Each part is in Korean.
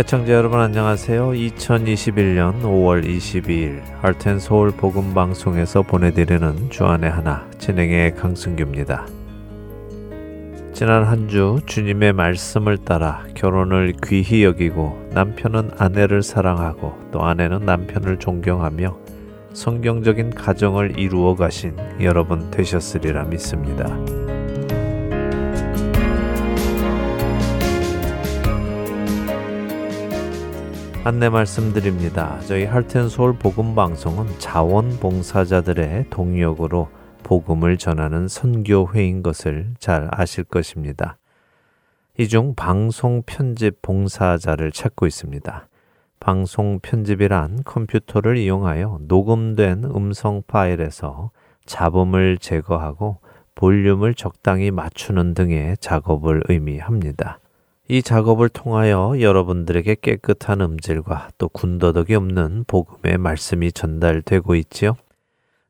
애청자 여러분 안녕하세요. 2021년 5월 22일 할텐 서울 복음 방송에서 보내드리는 주안의 하나 진행의 강승규입니다. 지난 한 주 주님의 말씀을 따라 결혼을 귀히 여기고 남편은 아내를 사랑하고 또 아내는 남편을 존경하며 성경적인 가정을 이루어 가신 여러분 되셨으리라 믿습니다. 안내 말씀드립니다. 저희 할텐서울 복음 방송은 자원봉사자들의 동력으로 복음을 전하는 선교회인 것을 잘 아실 것입니다. 이 중 방송 편집 봉사자를 찾고 있습니다. 방송 편집이란 컴퓨터를 이용하여 녹음된 음성 파일에서 잡음을 제거하고 볼륨을 적당히 맞추는 등의 작업을 의미합니다. 이 작업을 통하여 여러분들에게 깨끗한 음질과 또 군더더기 없는 복음의 말씀이 전달되고 있지요.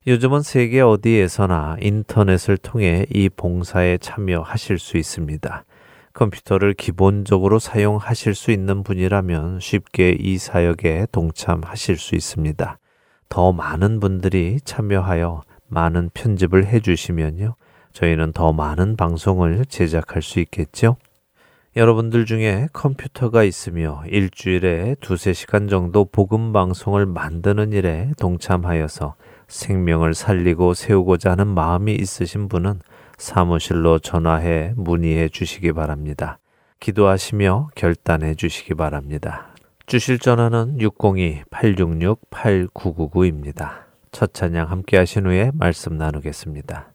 요즘은 세계 어디에서나 인터넷을 통해 이 봉사에 참여하실 수 있습니다. 컴퓨터를 기본적으로 사용하실 수 있는 분이라면 쉽게 이 사역에 동참하실 수 있습니다. 더 많은 분들이 참여하여 많은 편집을 해주시면요. 저희는 더 많은 방송을 제작할 수 있겠죠. 여러분들 중에 컴퓨터가 있으며 일주일에 두세 시간 정도 복음 방송을 만드는 일에 동참하여서 생명을 살리고 세우고자 하는 마음이 있으신 분은 사무실로 전화해 문의해 주시기 바랍니다. 기도하시며 결단해 주시기 바랍니다. 주실 전화는 602-866-8999입니다. 첫 찬양 함께 하신 후에 말씀 나누겠습니다.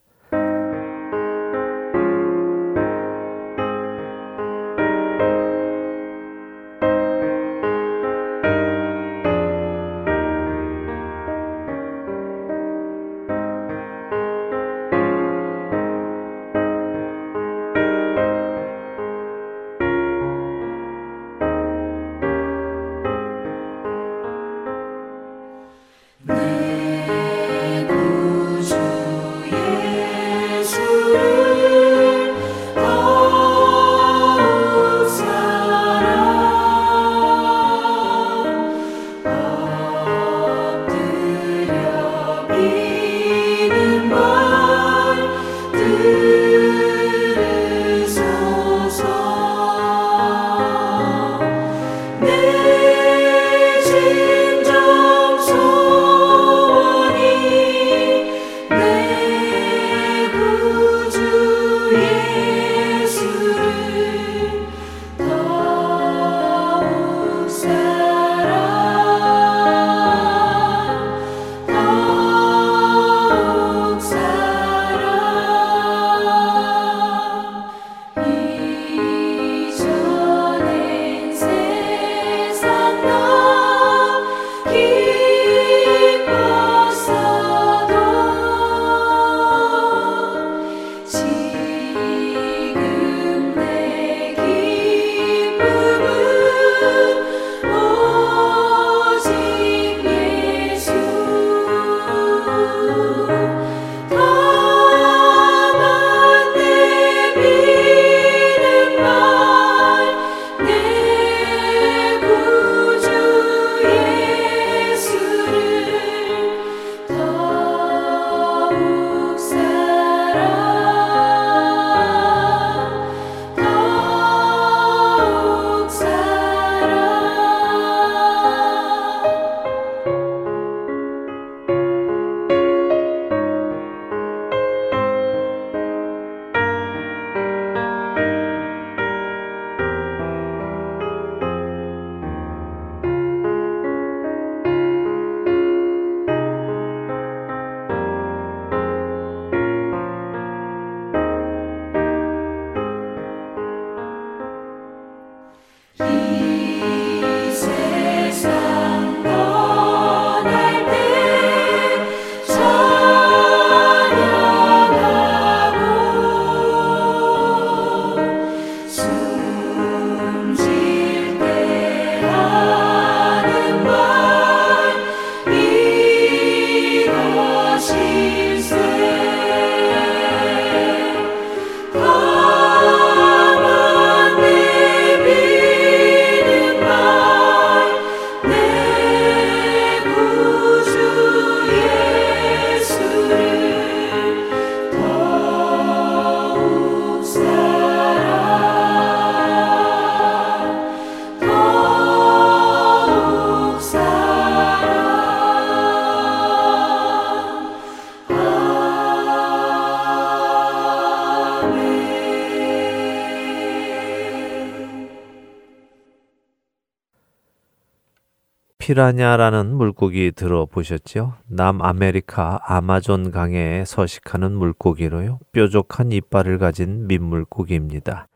피라냐라는 물고기 들어보셨죠? 남아메리카 아마존 강에 서식하는 물고기로요. 뾰족한 이빨을 가진 민물고기입니다.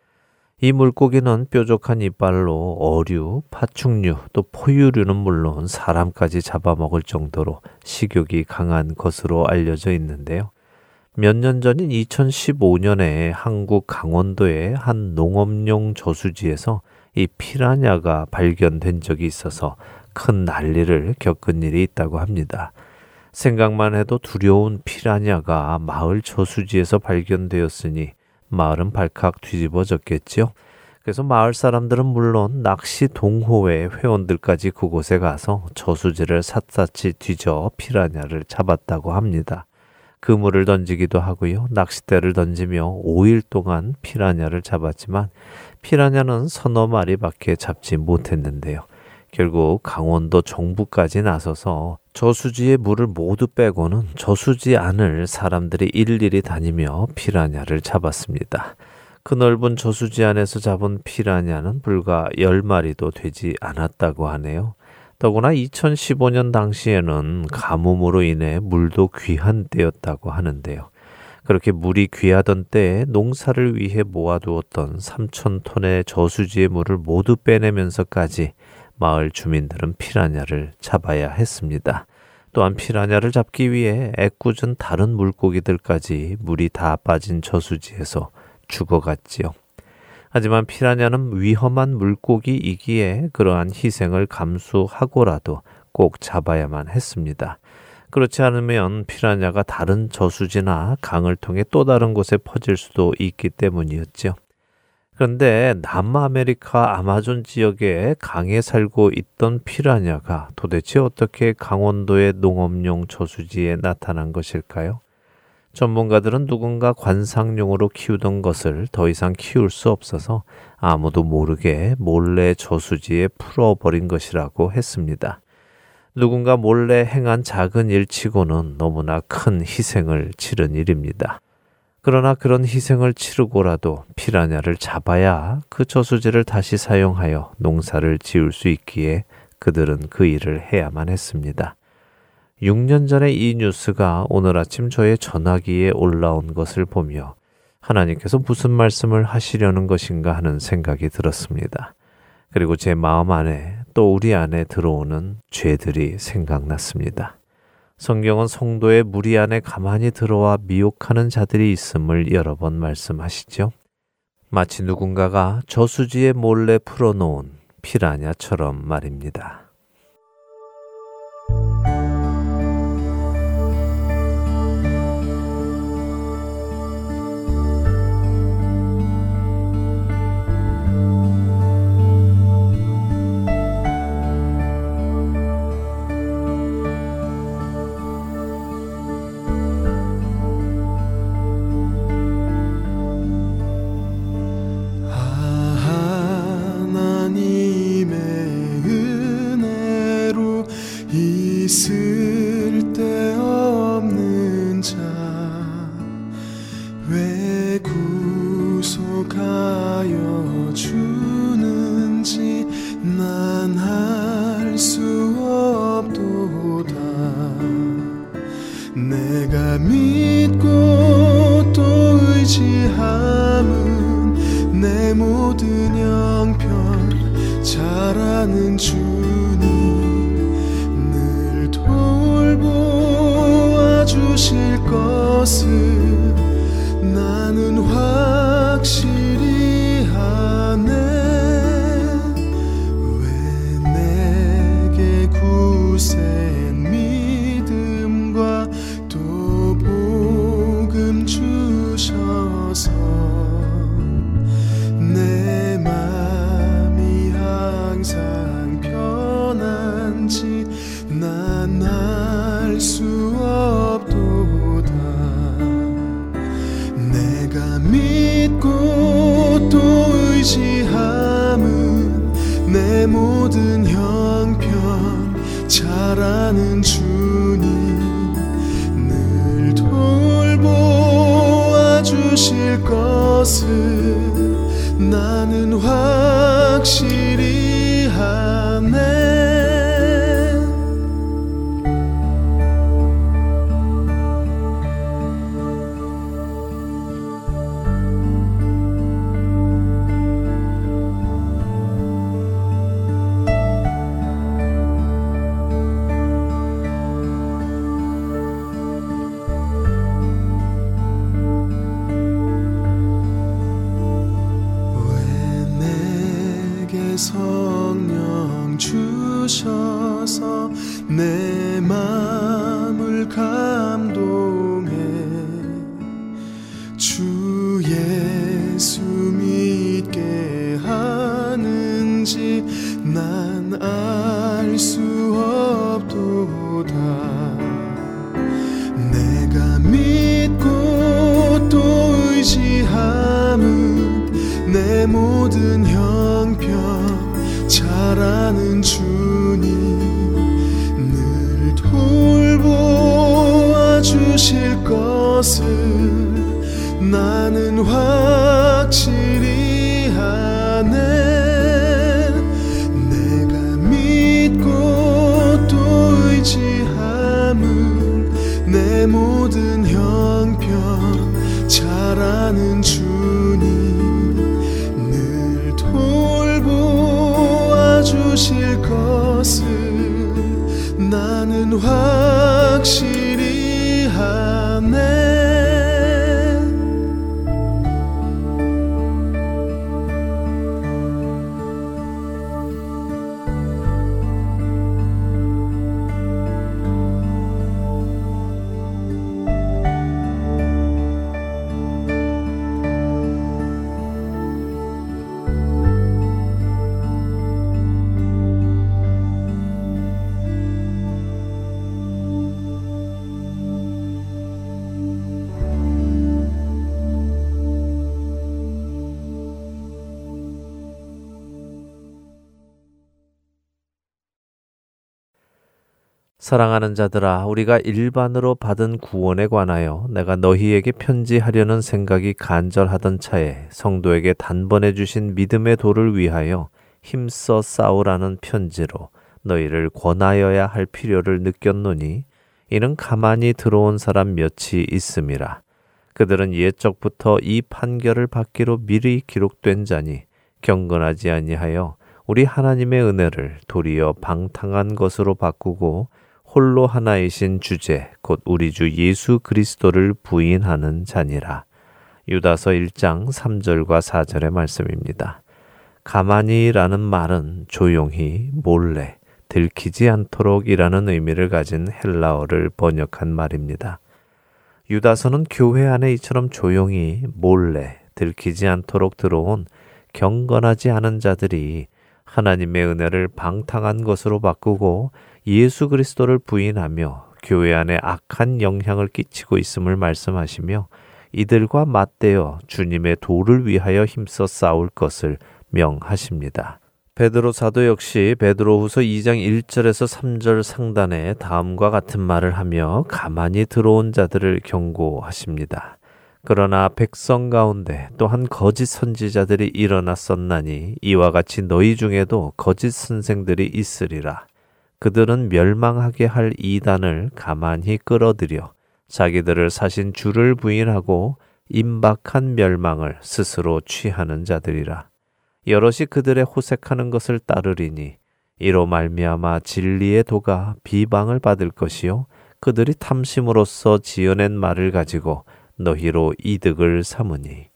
이 물고기는 뾰족한 이빨로 어류, 파충류, 또 포유류는 물론 사람까지 잡아먹을 정도로 식욕이 강한 것으로 알려져 있는데요. 몇 년 전인 2015년에 한국 강원도의 한 농업용 저수지에서 이 피라냐가 발견된 적이 있어서 큰 난리를 겪은 일이 있다고 합니다. 생각만 해도 두려운 피라냐가 마을 저수지에서 발견되었으니 마을은 발칵 뒤집어졌겠지요. 그래서 마을 사람들은 물론 낚시 동호회 회원들까지 그곳에 가서 저수지를 샅샅이 뒤져 피라냐를 잡았다고 합니다. 그물을 던지기도 하고요. 낚싯대를 던지며 5일 동안 피라냐를 잡았지만 피라냐는 서너 마리밖에 잡지 못했는데요. 결국 강원도 정부까지 나서서 저수지의 물을 모두 빼고는 저수지 안을 사람들이 일일이 다니며 피라냐를 잡았습니다. 그 넓은 저수지 안에서 잡은 피라냐는 불과 10마리도 되지 않았다고 하네요. 더구나 2015년 당시에는 가뭄으로 인해 물도 귀한 때였다고 하는데요. 그렇게 물이 귀하던 때에 농사를 위해 모아두었던 3천 톤의 저수지의 물을 모두 빼내면서까지 마을 주민들은 피라냐를 잡아야 했습니다. 또한 피라냐를 잡기 위해 애꿎은 다른 물고기들까지 물이 다 빠진 저수지에서 죽어갔지요. 하지만 피라냐는 위험한 물고기이기에 그러한 희생을 감수하고라도 꼭 잡아야만 했습니다. 그렇지 않으면 피라냐가 다른 저수지나 강을 통해 또 다른 곳에 퍼질 수도 있기 때문이었죠. 그런데 남아메리카 아마존 지역에 강에 살고 있던 피라냐가 도대체 어떻게 강원도의 농업용 저수지에 나타난 것일까요? 전문가들은 누군가 관상용으로 키우던 것을 더 이상 키울 수 없어서 아무도 모르게 몰래 저수지에 풀어버린 것이라고 했습니다. 누군가 몰래 행한 작은 일치고는 너무나 큰 희생을 치른 일입니다. 그러나 그런 희생을 치르고라도 피라냐를 잡아야 그 저수지를 다시 사용하여 농사를 지을 수 있기에 그들은 그 일을 해야만 했습니다. 6년 전에 이 뉴스가 오늘 아침 저의 전화기에 올라온 것을 보며 하나님께서 무슨 말씀을 하시려는 것인가 하는 생각이 들었습니다. 그리고 제 마음 안에 또 우리 안에 들어오는 죄들이 생각났습니다. 성경은 성도의 무리 안에 가만히 들어와 미혹하는 자들이 있음을 여러 번 말씀하시죠. 마치 누군가가 저수지에 몰래 풀어놓은 피라냐처럼 말입니다. 나 사랑하는 자들아, 우리가 일반으로 받은 구원에 관하여 내가 너희에게 편지하려는 생각이 간절하던 차에 성도에게 단번에 주신 믿음의 도를 위하여 힘써 싸우라는 편지로 너희를 권하여야 할 필요를 느꼈노니 이는 가만히 들어온 사람 몇이 있음이라. 그들은 옛적부터 이 판결을 받기로 미리 기록된 자니 경건하지 아니하여 우리 하나님의 은혜를 도리어 방탕한 것으로 바꾸고 홀로 하나이신 주제 곧 우리 주 예수 그리스도를 부인하는 자니라. 유다서 1장 3절과 4절의 말씀입니다. 가만히라는 말은 조용히 몰래 들키지 않도록이라는 의미를 가진 헬라어를 번역한 말입니다. 유다서는 교회 안에 이처럼 조용히 몰래 들키지 않도록 들어온 경건하지 않은 자들이 하나님의 은혜를 방탕한 것으로 바꾸고 예수 그리스도를 부인하며 교회 안에 악한 영향을 끼치고 있음을 말씀하시며 이들과 맞대어 주님의 도를 위하여 힘써 싸울 것을 명하십니다. 베드로 사도 역시 베드로후서 2장 1절에서 3절 상단에 다음과 같은 말을 하며 가만히 들어온 자들을 경고하십니다. 그러나 백성 가운데 또한 거짓 선지자들이 일어났었나니 이와 같이 너희 중에도 거짓 선생들이 있으리라. 그들은 멸망하게 할 이단을 가만히 끌어들여 자기들을 사신 주를 부인하고 임박한 멸망을 스스로 취하는 자들이라. 여럿이 그들의 호색하는 것을 따르리니 이로 말미암아 진리의 도가 비방을 받을 것이요 그들이 탐심으로써 지어낸 말을 가지고 너희로 이득을 삼으니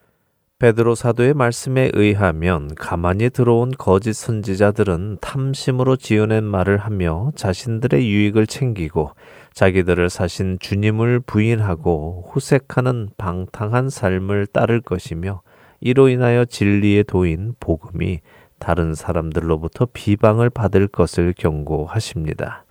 베드로 사도의 말씀에 의하면 가만히 들어온 거짓 선지자들은 탐심으로 지어낸 말을 하며 자신들의 유익을 챙기고 자기들을 사신 주님을 부인하고 후색하는 방탕한 삶을 따를 것이며 이로 인하여 진리의 도인 복음이 다른 사람들로부터 비방을 받을 것을 경고하십니다.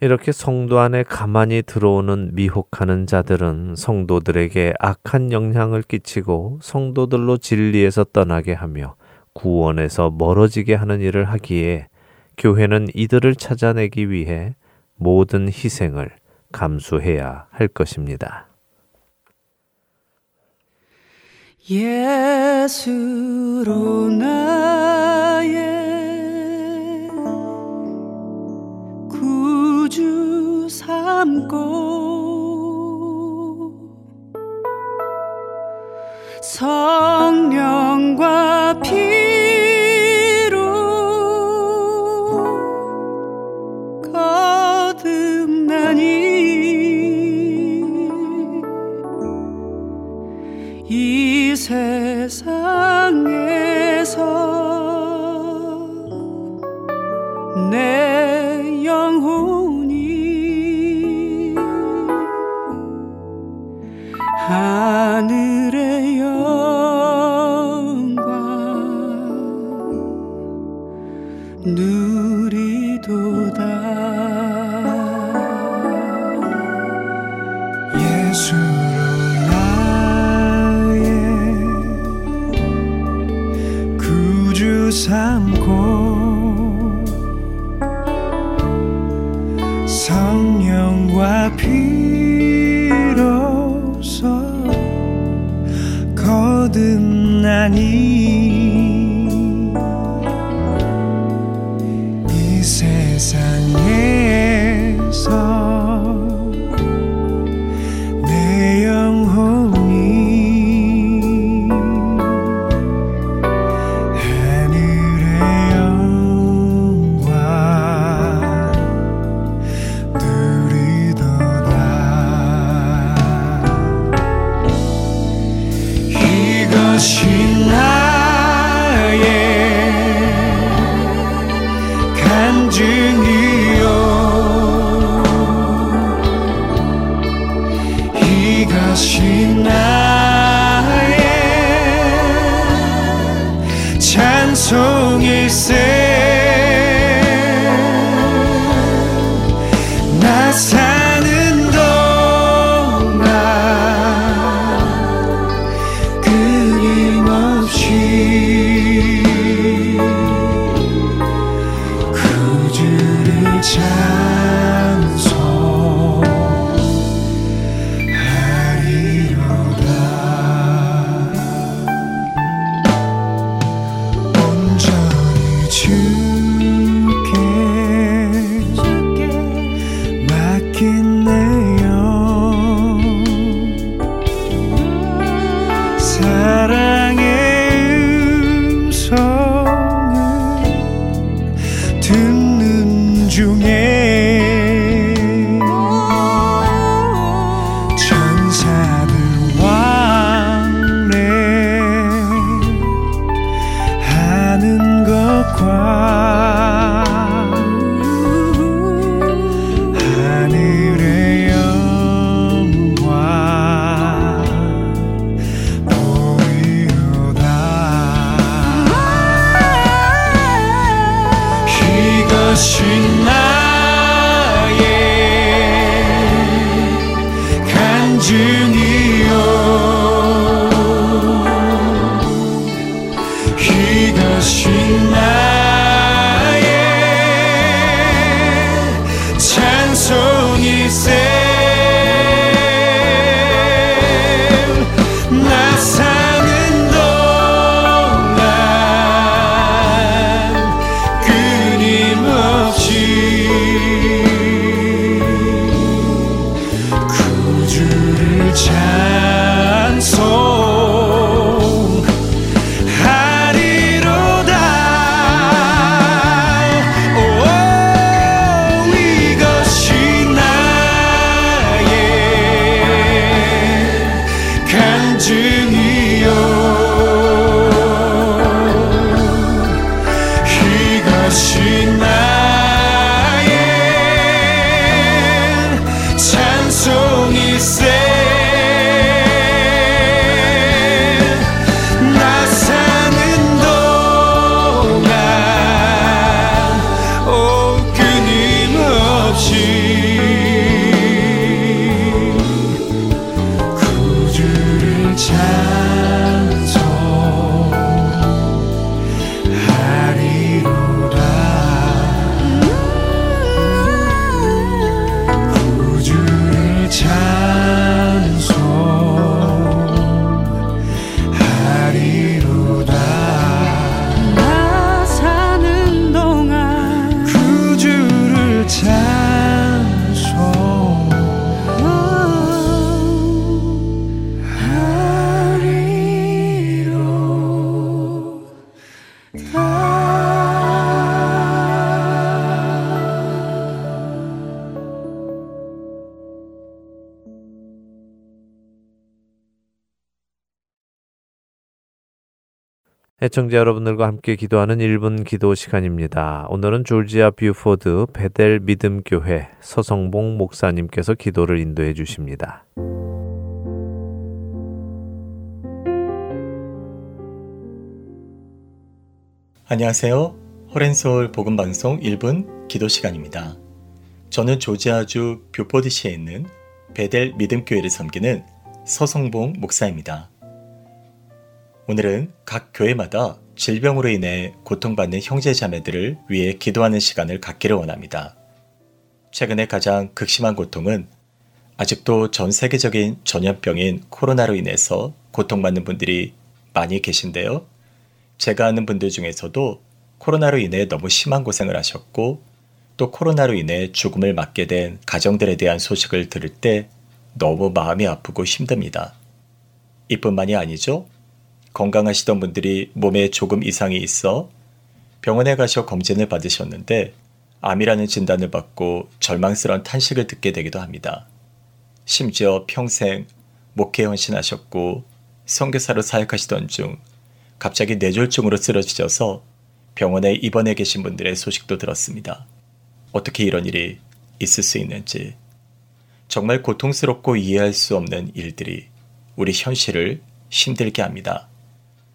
이렇게 성도 안에 가만히 들어오는 미혹하는 자들은 성도들에게 악한 영향을 끼치고 성도들로 진리에서 떠나게 하며 구원에서 멀어지게 하는 일을 하기에 교회는 이들을 찾아내기 위해 모든 희생을 감수해야 할 것입니다. 예수로 나의 주 삼고 성령과 피로 거듭나니 이 세상에서 내 애청자 여러분들과 함께 기도하는 1분 기도 시간입니다. 오늘은 조지아 뷰포드 베델 믿음교회 서성봉 목사님께서 기도를 인도해 주십니다. 안녕하세요. 호렌솔 복음방송 1분 기도 시간입니다. 저는 조지아주 뷰포드시에 있는 베델 믿음교회를 섬기는 서성봉 목사입니다. 오늘은 각 교회마다 질병으로 인해 고통받는 형제 자매들을 위해 기도하는 시간을 갖기를 원합니다. 최근에 가장 극심한 고통은 아직도 전 세계적인 전염병인 코로나로 인해서 고통받는 분들이 많이 계신데요. 제가 아는 분들 중에서도 코로나로 인해 너무 심한 고생을 하셨고 또 코로나로 인해 죽음을 맞게 된 가정들에 대한 소식을 들을 때 너무 마음이 아프고 힘듭니다. 이뿐만이 아니죠. 건강하시던 분들이 몸에 조금 이상이 있어 병원에 가셔 검진을 받으셨는데 암이라는 진단을 받고 절망스러운 탄식을 듣게 되기도 합니다. 심지어 평생 목회 헌신하셨고 선교사로 사역하시던 중 갑자기 뇌졸중으로 쓰러지셔서 병원에 입원해 계신 분들의 소식도 들었습니다. 어떻게 이런 일이 있을 수 있는지 정말 고통스럽고 이해할 수 없는 일들이 우리 현실을 힘들게 합니다.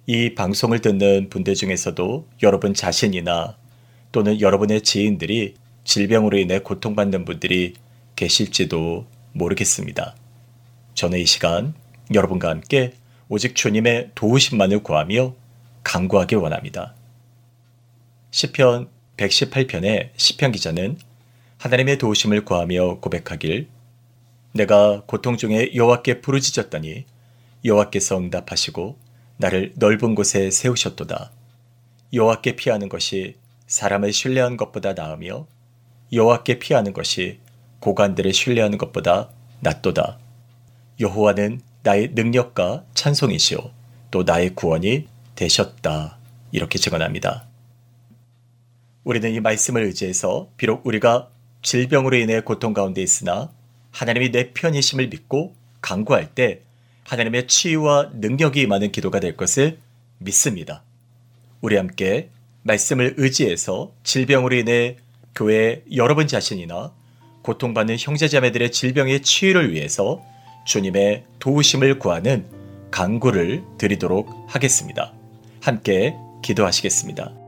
이 방송을 듣는 분들 중에서도 여러분 자신이나 또는 여러분의 지인들이 질병으로 인해 고통받는 분들이 계실지도 모르겠습니다. 저는 이 시간 여러분과 함께 오직 주님의 도우심만을 구하며 강구하길 원합니다. 시편 118편의 시편 기자는 하나님의 도우심을 구하며 고백하길 내가 고통 중에 여호와께 부르짖었더니 여호와께서 응답하시고 나를 넓은 곳에 세우셨도다. 여호와께 피하는 것이 사람을 신뢰하는 것보다 나으며 여호와께 피하는 것이 고관들을 신뢰하는 것보다 낫도다. 여호와는 나의 능력과 찬송이시오 또 나의 구원이 되셨다. 이렇게 증언합니다. 우리는 이 말씀을 의지해서 비록 우리가 질병으로 인해 고통 가운데 있으나 하나님이 내 편이심을 믿고 강구할 때 하나님의 치유와 능력이 임하는 기도가 될 것을 믿습니다. 우리 함께 말씀을 의지해서 질병으로 인해 교회 여러분 자신이나 고통받는 형제자매들의 질병의 치유를 위해서 주님의 도우심을 구하는 강구를 드리도록 하겠습니다. 함께 기도하시겠습니다.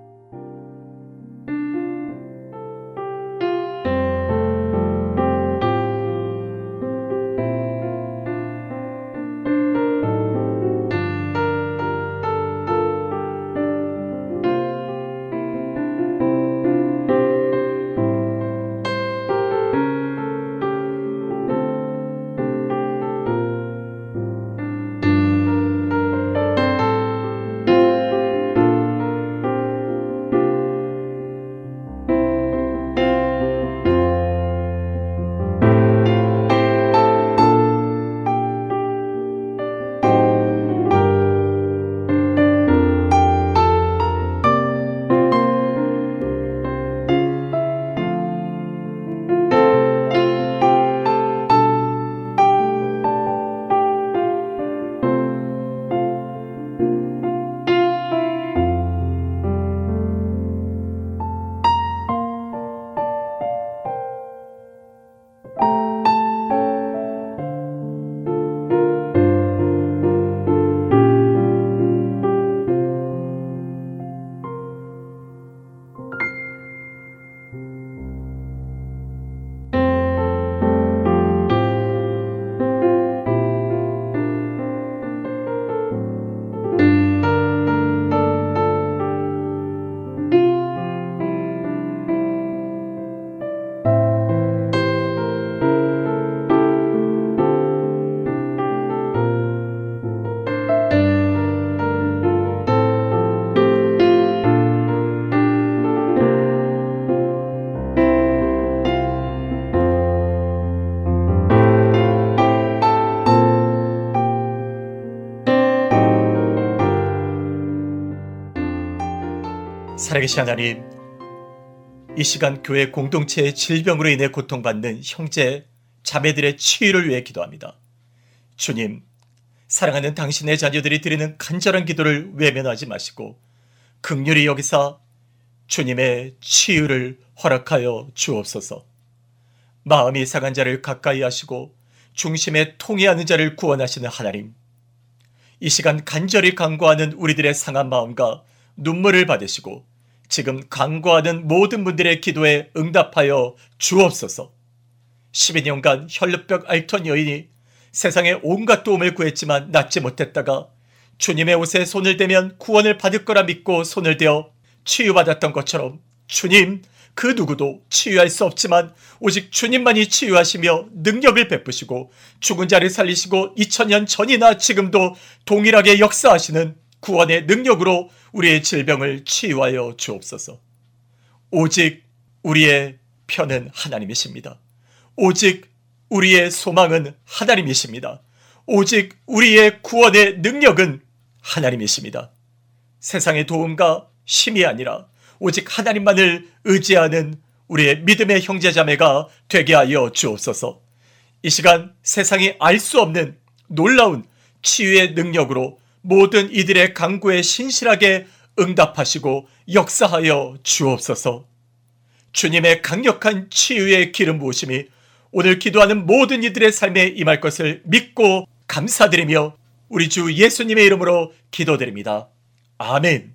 살아계신 하나님, 이 시간 교회 공동체의 질병으로 인해 고통받는 형제, 자매들의 치유를 위해 기도합니다. 주님, 사랑하는 당신의 자녀들이 드리는 간절한 기도를 외면하지 마시고 극률이 여기사 주님의 치유를 허락하여 주옵소서. 마음이 상한 자를 가까이 하시고 중심에 통해하는 자를 구원하시는 하나님. 이 시간 간절히 간구하는 우리들의 상한 마음과 눈물을 받으시고 지금 간구하는 모든 분들의 기도에 응답하여 주옵소서. 12년간 혈루병 앓던 여인이 세상에 온갖 도움을 구했지만 낫지 못했다가 주님의 옷에 손을 대면 구원을 받을 거라 믿고 손을 대어 치유받았던 것처럼 주님 그 누구도 치유할 수 없지만 오직 주님만이 치유하시며 능력을 베푸시고 죽은 자를 살리시고 2000년 전이나 지금도 동일하게 역사하시는 구원의 능력으로 우리의 질병을 치유하여 주옵소서. 오직 우리의 편은 하나님이십니다. 오직 우리의 소망은 하나님이십니다. 오직 우리의 구원의 능력은 하나님이십니다. 세상의 도움과 힘이 아니라 오직 하나님만을 의지하는 우리의 믿음의 형제자매가 되게 하여 주옵소서. 이 시간 세상이 알 수 없는 놀라운 치유의 능력으로 모든 이들의 강구에 신실하게 응답하시고 역사하여 주옵소서. 주님의 강력한 치유의 기름 부으심이 오늘 기도하는 모든 이들의 삶에 임할 것을 믿고 감사드리며 우리 주 예수님의 이름으로 기도드립니다. 아멘.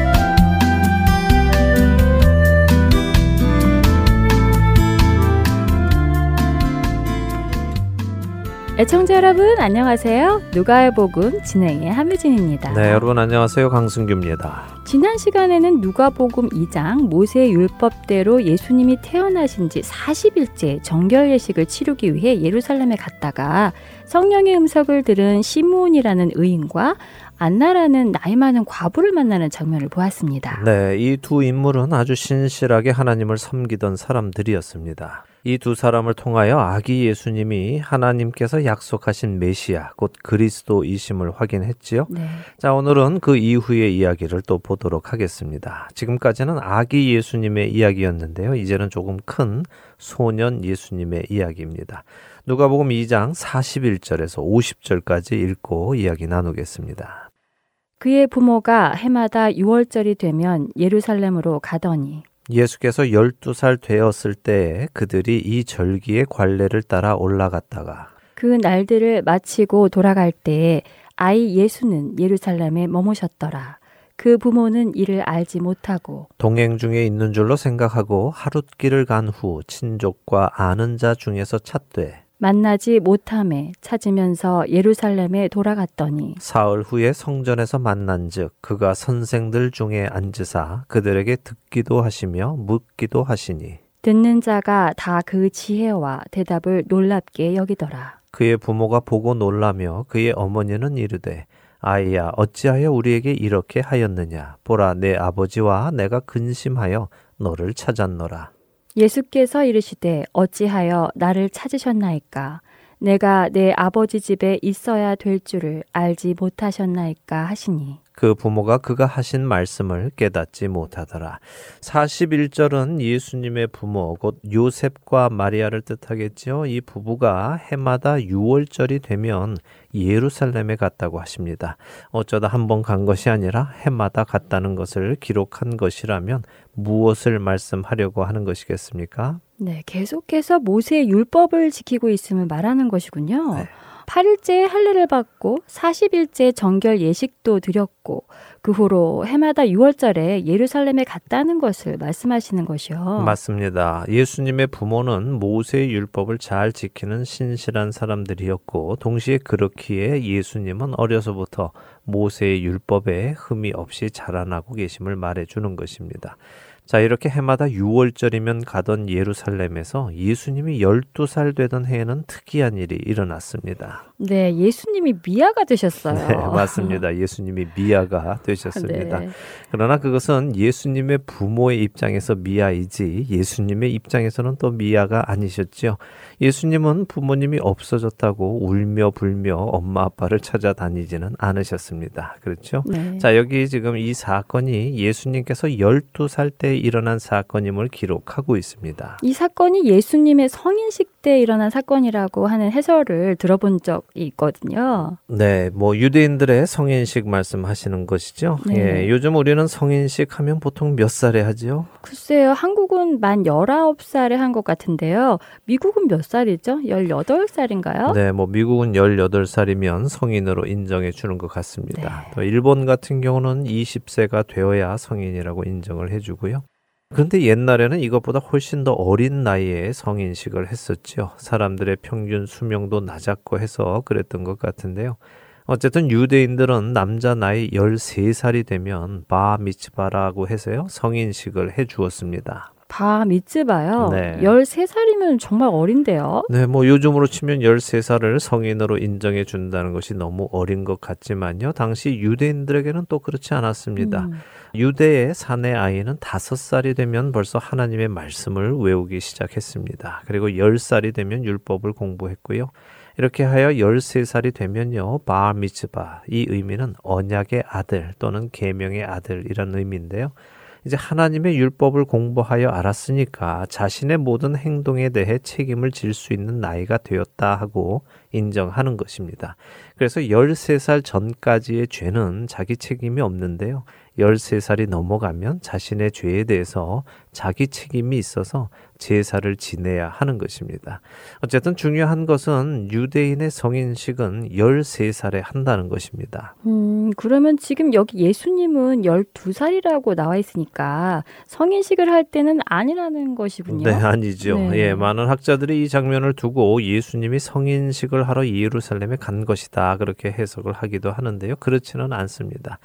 애청자 여러분 안녕하세요. 누가의 복음 진행의 함유진입니다. 네, 여러분 안녕하세요. 강승규입니다. 지난 시간에는 누가복음 2장 모세의 율법대로 예수님이 태어나신 지 40일째 정결 예식을 치르기 위해 예루살렘에 갔다가 성령의 음성을 들은 시므온이라는 의인과 안나라는 나이 많은 과부를 만나는 장면을 보았습니다. 네, 이 두 인물은 아주 신실하게 하나님을 섬기던 사람들이었습니다. 이 두 사람을 통하여 아기 예수님이 하나님께서 약속하신 메시아, 곧 그리스도이심을 확인했지요. 네. 자, 오늘은 그 이후의 이야기를 또 보도록 하겠습니다. 지금까지는 아기 예수님의 이야기였는데요. 이제는 조금 큰 소년 예수님의 이야기입니다. 누가복음 2장 41절에서 50절까지 읽고 이야기 나누겠습니다. 그의 부모가 해마다 6월절이 되면 예루살렘으로 가더니 예수께서 12살 되었을 때에 그들이 이 절기의 관례를 따라 올라갔다가 그 날들을 마치고 돌아갈 때에 아이 예수는 예루살렘에 머무셨더라. 그 부모는 이를 알지 못하고 동행 중에 있는 줄로 생각하고 하룻길을 간 후 친족과 아는 자 중에서 찾되 만나지 못함에 찾으면서 예루살렘에 돌아갔더니 사흘 후에 성전에서 만난즉 그가 선생들 중에 앉으사 그들에게 듣기도 하시며 묻기도 하시니 듣는 자가 다 그 지혜와 대답을 놀랍게 여기더라. 그의 부모가 보고 놀라며 그의 어머니는 이르되 아이야 어찌하여 우리에게 이렇게 하였느냐 보라 내 아버지와 내가 근심하여 너를 찾았노라 예수께서 이르시되 어찌하여 나를 찾으셨나이까? 내가 내 아버지 집에 있어야 될 줄을 알지 못하셨나이까 하시니 그 부모가 그가 하신 말씀을 깨닫지 못하더라. 41절은 예수님의 부모 곧 요셉과 마리아를 뜻하겠지요. 이 부부가 해마다 6월절이 되면 예루살렘에 갔다고 하십니다. 어쩌다 한 번 간 것이 아니라 해마다 갔다는 것을 기록한 것이라면 무엇을 말씀하려고 하는 것이겠습니까? 네, 계속해서 모세의 율법을 지키고 있음을 말하는 것이군요. 네. 8일째 할례를 받고 40일째 정결 예식도 드렸고 그 후로 해마다 6월절에 예루살렘에 갔다는 것을 말씀하시는 것이요. 맞습니다. 예수님의 부모는 모세의 율법을 잘 지키는 신실한 사람들이었고 동시에 그렇기에 예수님은 어려서부터 모세의 율법에 흠이 없이 자라나고 계심을 말해 주는 것입니다. 자, 이렇게 해마다 6월절이면 가던 예루살렘에서 예수님이 12살 되던 해에는 특이한 일이 일어났습니다. 네, 예수님이 미아가 되셨어요. 네, 맞습니다. 예수님이 미아가 되셨습니다. 네. 그러나 그것은 예수님의 부모의 입장에서 미아이지 예수님의 입장에서는 또 미아가 아니셨지요. 예수님은 부모님이 없어졌다고 울며 불며 엄마 아빠를 찾아다니지는 않으셨습니다. 그렇죠? 네. 자, 여기 지금 이 사건이 예수님께서 12살 때 일어난 사건임을 기록하고 있습니다. 이 사건이 예수님의 성인식 때 일어난 사건이라고 하는 해설을 들어본 적이 있거든요. 네, 뭐 유대인들의 성인식 말씀하시는 것이죠. 네. 예, 요즘 우리는 성인식 하면 보통 몇 살에 하죠? 글쎄요, 한국은 만 19살에 한 것 같은데요. 미국은 몇 살이죠? 18살인가요? 네, 뭐 미국은 18살이면 성인으로 인정해 주는 것 같습니다. 네. 또 일본 같은 경우는 20세가 되어야 성인이라고 인정을 해 주고요. 그런데 옛날에는 이것보다 훨씬 더 어린 나이에 성인식을 했었죠. 사람들의 평균 수명도 낮았고 해서 그랬던 것 같은데요. 어쨌든 유대인들은 남자 나이 13살이 되면 바 미츠바라고 해서요. 성인식을 해 주었습니다. 바 미츠바요. 네. 13살이면 정말 어린데요. 네, 뭐 요즘으로 치면 13살을 성인으로 인정해 준다는 것이 너무 어린 것 같지만요. 당시 유대인들에게는 또 그렇지 않았습니다. 음. 유대의 사내 아이는 5살이 되면 벌써 하나님의 말씀을 외우기 시작했습니다. 그리고 10살이 되면 율법을 공부했고요. 이렇게 하여 13살이 되면요. 바알 미츠바 이 의미는 언약의 아들 또는 계명의 아들이란 의미인데요. 이제 하나님의 율법을 공부하여 알았으니까 자신의 모든 행동에 대해 책임을 질 수 있는 나이가 되었다 하고 인정하는 것입니다. 그래서 13살 전까지의 죄는 자기 책임이 없는데요. 13살이 넘어가면 자신의 죄에 대해서 자기 책임이 있어서 제사를 지내야 하는 것입니다. 어쨌든 중요한 것은 유대인의 성인식은 13살에 한다는 것입니다. 음, 그러면 지금 여기 예수님은 12살이라고 나와 있으니까 성인식을 할 때는 아니라는 것이군요. 네, 아니죠. 네. 예, 많은 학자들이 이 장면을 두고 예수님이 성인식을 하러 예루살렘에 간 것이다. 그렇게 해석을 하기도 하는데요. 그렇지는 않습니다.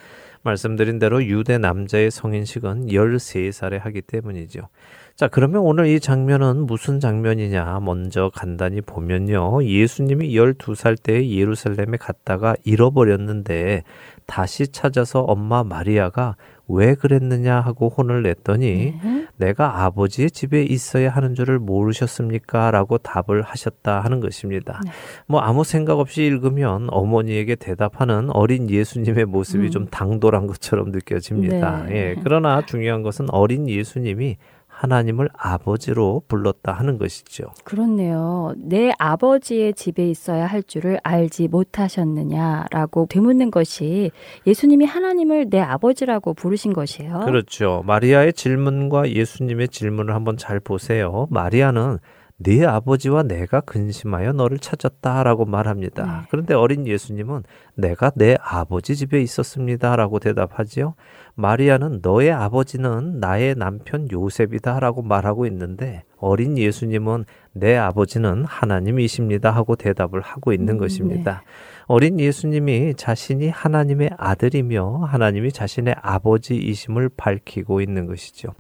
말씀드린 대로 유대 남자의 성인식은 13살에 하기 때문이죠. 자, 그러면 오늘 이 장면은 무슨 장면이냐? 먼저 간단히 보면요. 예수님이 12살 때 예루살렘에 갔다가 잃어버렸는데 다시 찾아서 엄마 마리아가 왜 그랬느냐 하고 혼을 냈더니 네. 내가 아버지의 집에 있어야 하는 줄을 모르셨습니까? 라고 답을 하셨다 하는 것입니다. 네. 뭐 아무 생각 없이 읽으면 어머니에게 대답하는 어린 예수님의 모습이 음. 좀 당돌한 것처럼 느껴집니다. 네. 예, 그러나 중요한 것은 어린 예수님이 하나님을 아버지로 불렀다 하는 것이죠. 그렇네요. 내 아버지의 집에 있어야 할 줄을 알지 못하셨느냐라고 되묻는 것이 예수님이 하나님을 내 아버지라고 부르신 것이에요. 그렇죠. 마리아의 질문과 예수님의 질문을 한번 잘 보세요. 마리아는 네 아버지와 내가 근심하여 너를 찾았다라고 말합니다. 네. 그런데 어린 예수님은 내가 내 아버지 집에 있었습니다라고 대답하지요. 마리아는 너의 아버지는 나의 남편 요셉이다라고 말하고 있는데 어린 예수님은 내 아버지는 하나님이십니다 하고 대답을 하고 있는 음, 것입니다. 어린 예수님이 자신이 하나님의 아들이며 하나님이 자신의 아버지이심을 밝히고 있는 것이죠.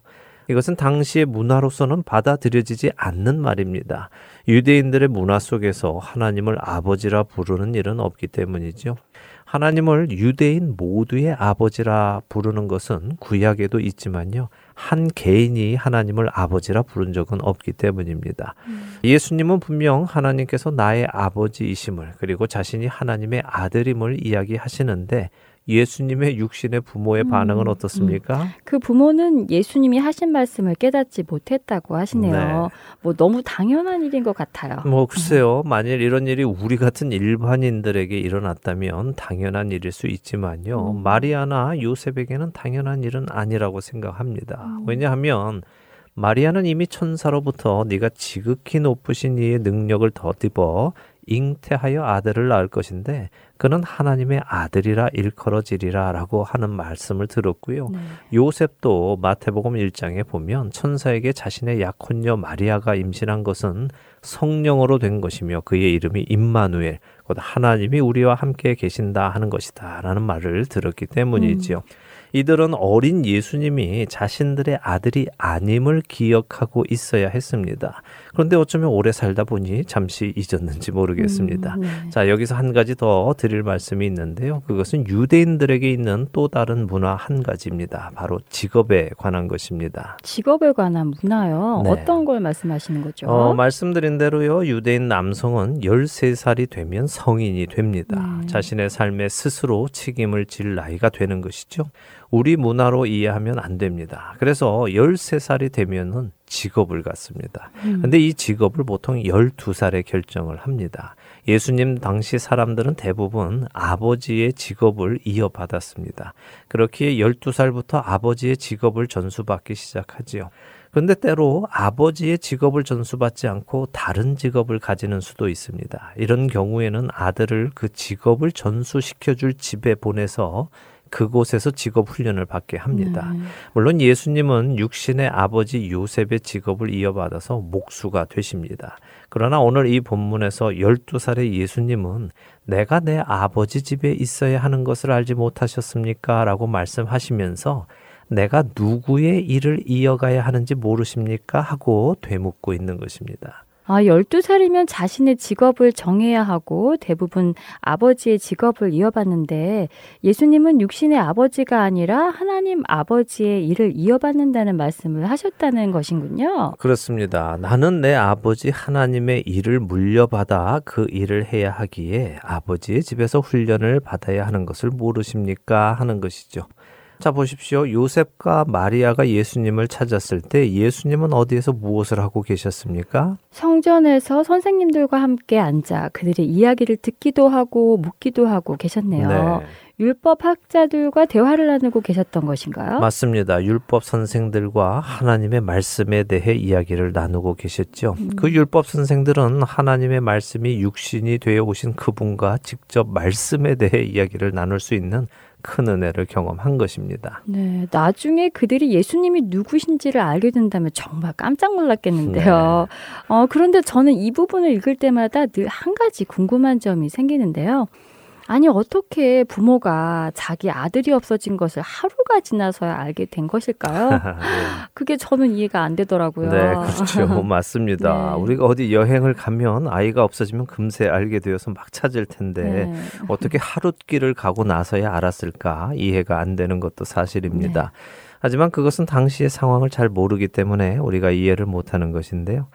이것은 당시의 문화로서는 받아들여지지 않는 말입니다. 유대인들의 문화 속에서 하나님을 아버지라 부르는 일은 없기 때문이죠. 하나님을 유대인 모두의 아버지라 부르는 것은 구약에도 있지만요. 한 개인이 하나님을 아버지라 부른 적은 없기 때문입니다. 예수님은 분명 하나님께서 나의 아버지이심을 그리고 자신이 하나님의 아들임을 이야기하시는데 예수님의 육신의 부모의 음, 반응은 어떻습니까? 그 부모는 예수님이 하신 말씀을 깨닫지 못했다고 하시네요. 네. 뭐 너무 당연한 일인 것 같아요. 뭐 글쎄요 만일 이런 일이 우리 같은 일반인들에게 일어났다면 당연한 일일 수 있지만요 음. 마리아나 요셉에게는 당연한 일은 아니라고 생각합니다 음. 왜냐하면 마리아는 이미 천사로부터 네가 지극히 높으신 이의 능력을 더듬어 잉태하여 아들을 낳을 것인데 그는 하나님의 아들이라 일컬어지리라 라고 하는 말씀을 들었고요. 네. 요셉도 마태복음 1장에 보면 천사에게 자신의 약혼녀 마리아가 임신한 것은 성령으로 된 것이며 그의 이름이 임마누엘 곧 하나님이 우리와 함께 계신다 하는 것이다 라는 말을 들었기 때문이지요. 이들은 어린 예수님이 자신들의 아들이 아님을 기억하고 있어야 했습니다. 그런데 어쩌면 오래 살다 보니 잠시 잊었는지 모르겠습니다. 음, 네. 자, 여기서 한 가지 더 드릴 말씀이 있는데요. 그것은 유대인들에게 있는 또 다른 문화 한 가지입니다. 바로 직업에 관한 것입니다. 직업에 관한 문화요. 네. 어떤 걸 말씀하시는 거죠? 어, 말씀드린 대로요, 유대인 남성은 13살이 되면 성인이 됩니다. 네. 자신의 삶에 스스로 책임을 질 나이가 되는 것이죠. 우리 문화로 이해하면 안 됩니다. 그래서 13살이 되면은 직업을 갖습니다. 음. 근데 이 직업을 보통 12살에 결정을 합니다. 예수님 당시 사람들은 대부분 아버지의 직업을 이어받았습니다. 그렇기에 12살부터 아버지의 직업을 전수받기 시작하지요. 그런데 때로 아버지의 직업을 전수받지 않고 다른 직업을 가지는 수도 있습니다. 이런 경우에는 아들을 그 직업을 전수시켜 줄 집에 보내서 그곳에서 직업 훈련을 받게 합니다. 네. 물론 예수님은 육신의 아버지 요셉의 직업을 이어받아서 목수가 되십니다. 그러나 오늘 이 본문에서 12살의 예수님은 내가 내 아버지 집에 있어야 하는 것을 알지 못하셨습니까? 라고 말씀하시면서 내가 누구의 일을 이어가야 하는지 모르십니까? 하고 되묻고 있는 것입니다. 아, 12살이면 자신의 직업을 정해야 하고 대부분 아버지의 직업을 이어받는데 예수님은 육신의 아버지가 아니라 하나님 아버지의 일을 이어받는다는 말씀을 하셨다는 것인군요. 그렇습니다. 나는 내 아버지 하나님의 일을 물려받아 그 일을 해야 하기에 아버지의 집에서 훈련을 받아야 하는 것을 모르십니까? 하는 것이죠. 자, 보십시오. 요셉과 마리아가 예수님을 찾았을 때 예수님은 어디에서 무엇을 하고 계셨습니까? 성전에서 선생님들과 함께 앉아 그들의 이야기를 듣기도 하고 묻기도 하고 계셨네요. 율법 학자들과 대화를 나누고 계셨던 것인가요? 맞습니다. 율법 선생들과 하나님의 말씀에 대해 이야기를 나누고 계셨죠. 그 율법 선생들은 하나님의 말씀이 육신이 되어 오신 그분과 직접 말씀에 대해 이야기를 나눌 수 있는 큰 은혜를 경험한 것입니다. 네, 나중에 그들이 예수님이 누구신지를 알게 된다면 정말 깜짝 놀랐겠는데요. 어, 그런데 저는 이 부분을 읽을 때마다 늘 한 가지 궁금한 점이 생기는데요. 아니, 어떻게 부모가 자기 아들이 없어진 것을 하루가 지나서야 알게 된 것일까요? 그게 저는 이해가 안 되더라고요. 네, 그렇죠. 맞습니다. 네. 우리가 어디 여행을 가면 아이가 없어지면 금세 알게 되어서 막 찾을 텐데 네. 어떻게 하룻길을 가고 나서야 알았을까 이해가 안 되는 것도 사실입니다. 네. 하지만 그것은 당시의 상황을 잘 모르기 때문에 우리가 이해를 못하는 것인데요.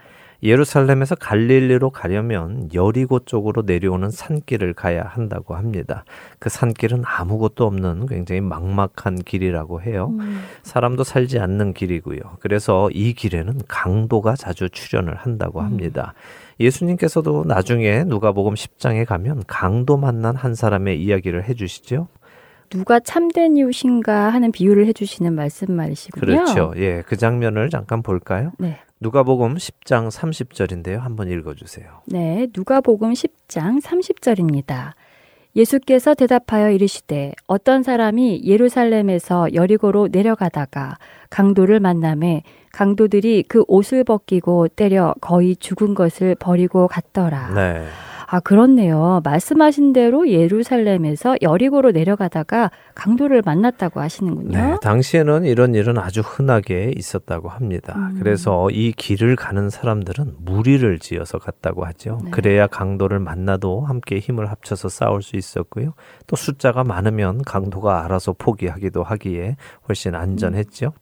예루살렘에서 갈릴리로 가려면 여리고 쪽으로 내려오는 산길을 가야 한다고 합니다. 그 산길은 아무것도 없는 굉장히 막막한 길이라고 해요. 음. 사람도 살지 않는 길이고요. 그래서 이 길에는 강도가 자주 출연을 한다고 합니다. 예수님께서도 나중에 누가복음 10장에 가면 강도 만난 한 사람의 이야기를 해주시죠. 누가 참된 이웃인가 하는 비유를 해주시는 말씀 말이시군요. 그렇죠. 예, 그 장면을 잠깐 볼까요? 네. 누가복음 10장 30절인데요. 한번 읽어 주세요. 네, 누가복음 10장 30절입니다. 예수께서 대답하여 이르시되 어떤 사람이 예루살렘에서 여리고로 내려가다가 강도를 만남에 강도들이 그 옷을 벗기고 때려 거의 죽은 것을 버리고 갔더라. 네. 아, 그렇네요. 말씀하신 대로 예루살렘에서 여리고로 내려가다가 강도를 만났다고 하시는군요. 네, 당시에는 이런 일은 아주 흔하게 있었다고 합니다. 음. 그래서 이 길을 가는 사람들은 무리를 지어서 갔다고 하죠. 네. 그래야 강도를 만나도 함께 힘을 합쳐서 싸울 수 있었고요. 또 숫자가 많으면 강도가 알아서 포기하기도 하기에 훨씬 안전했죠.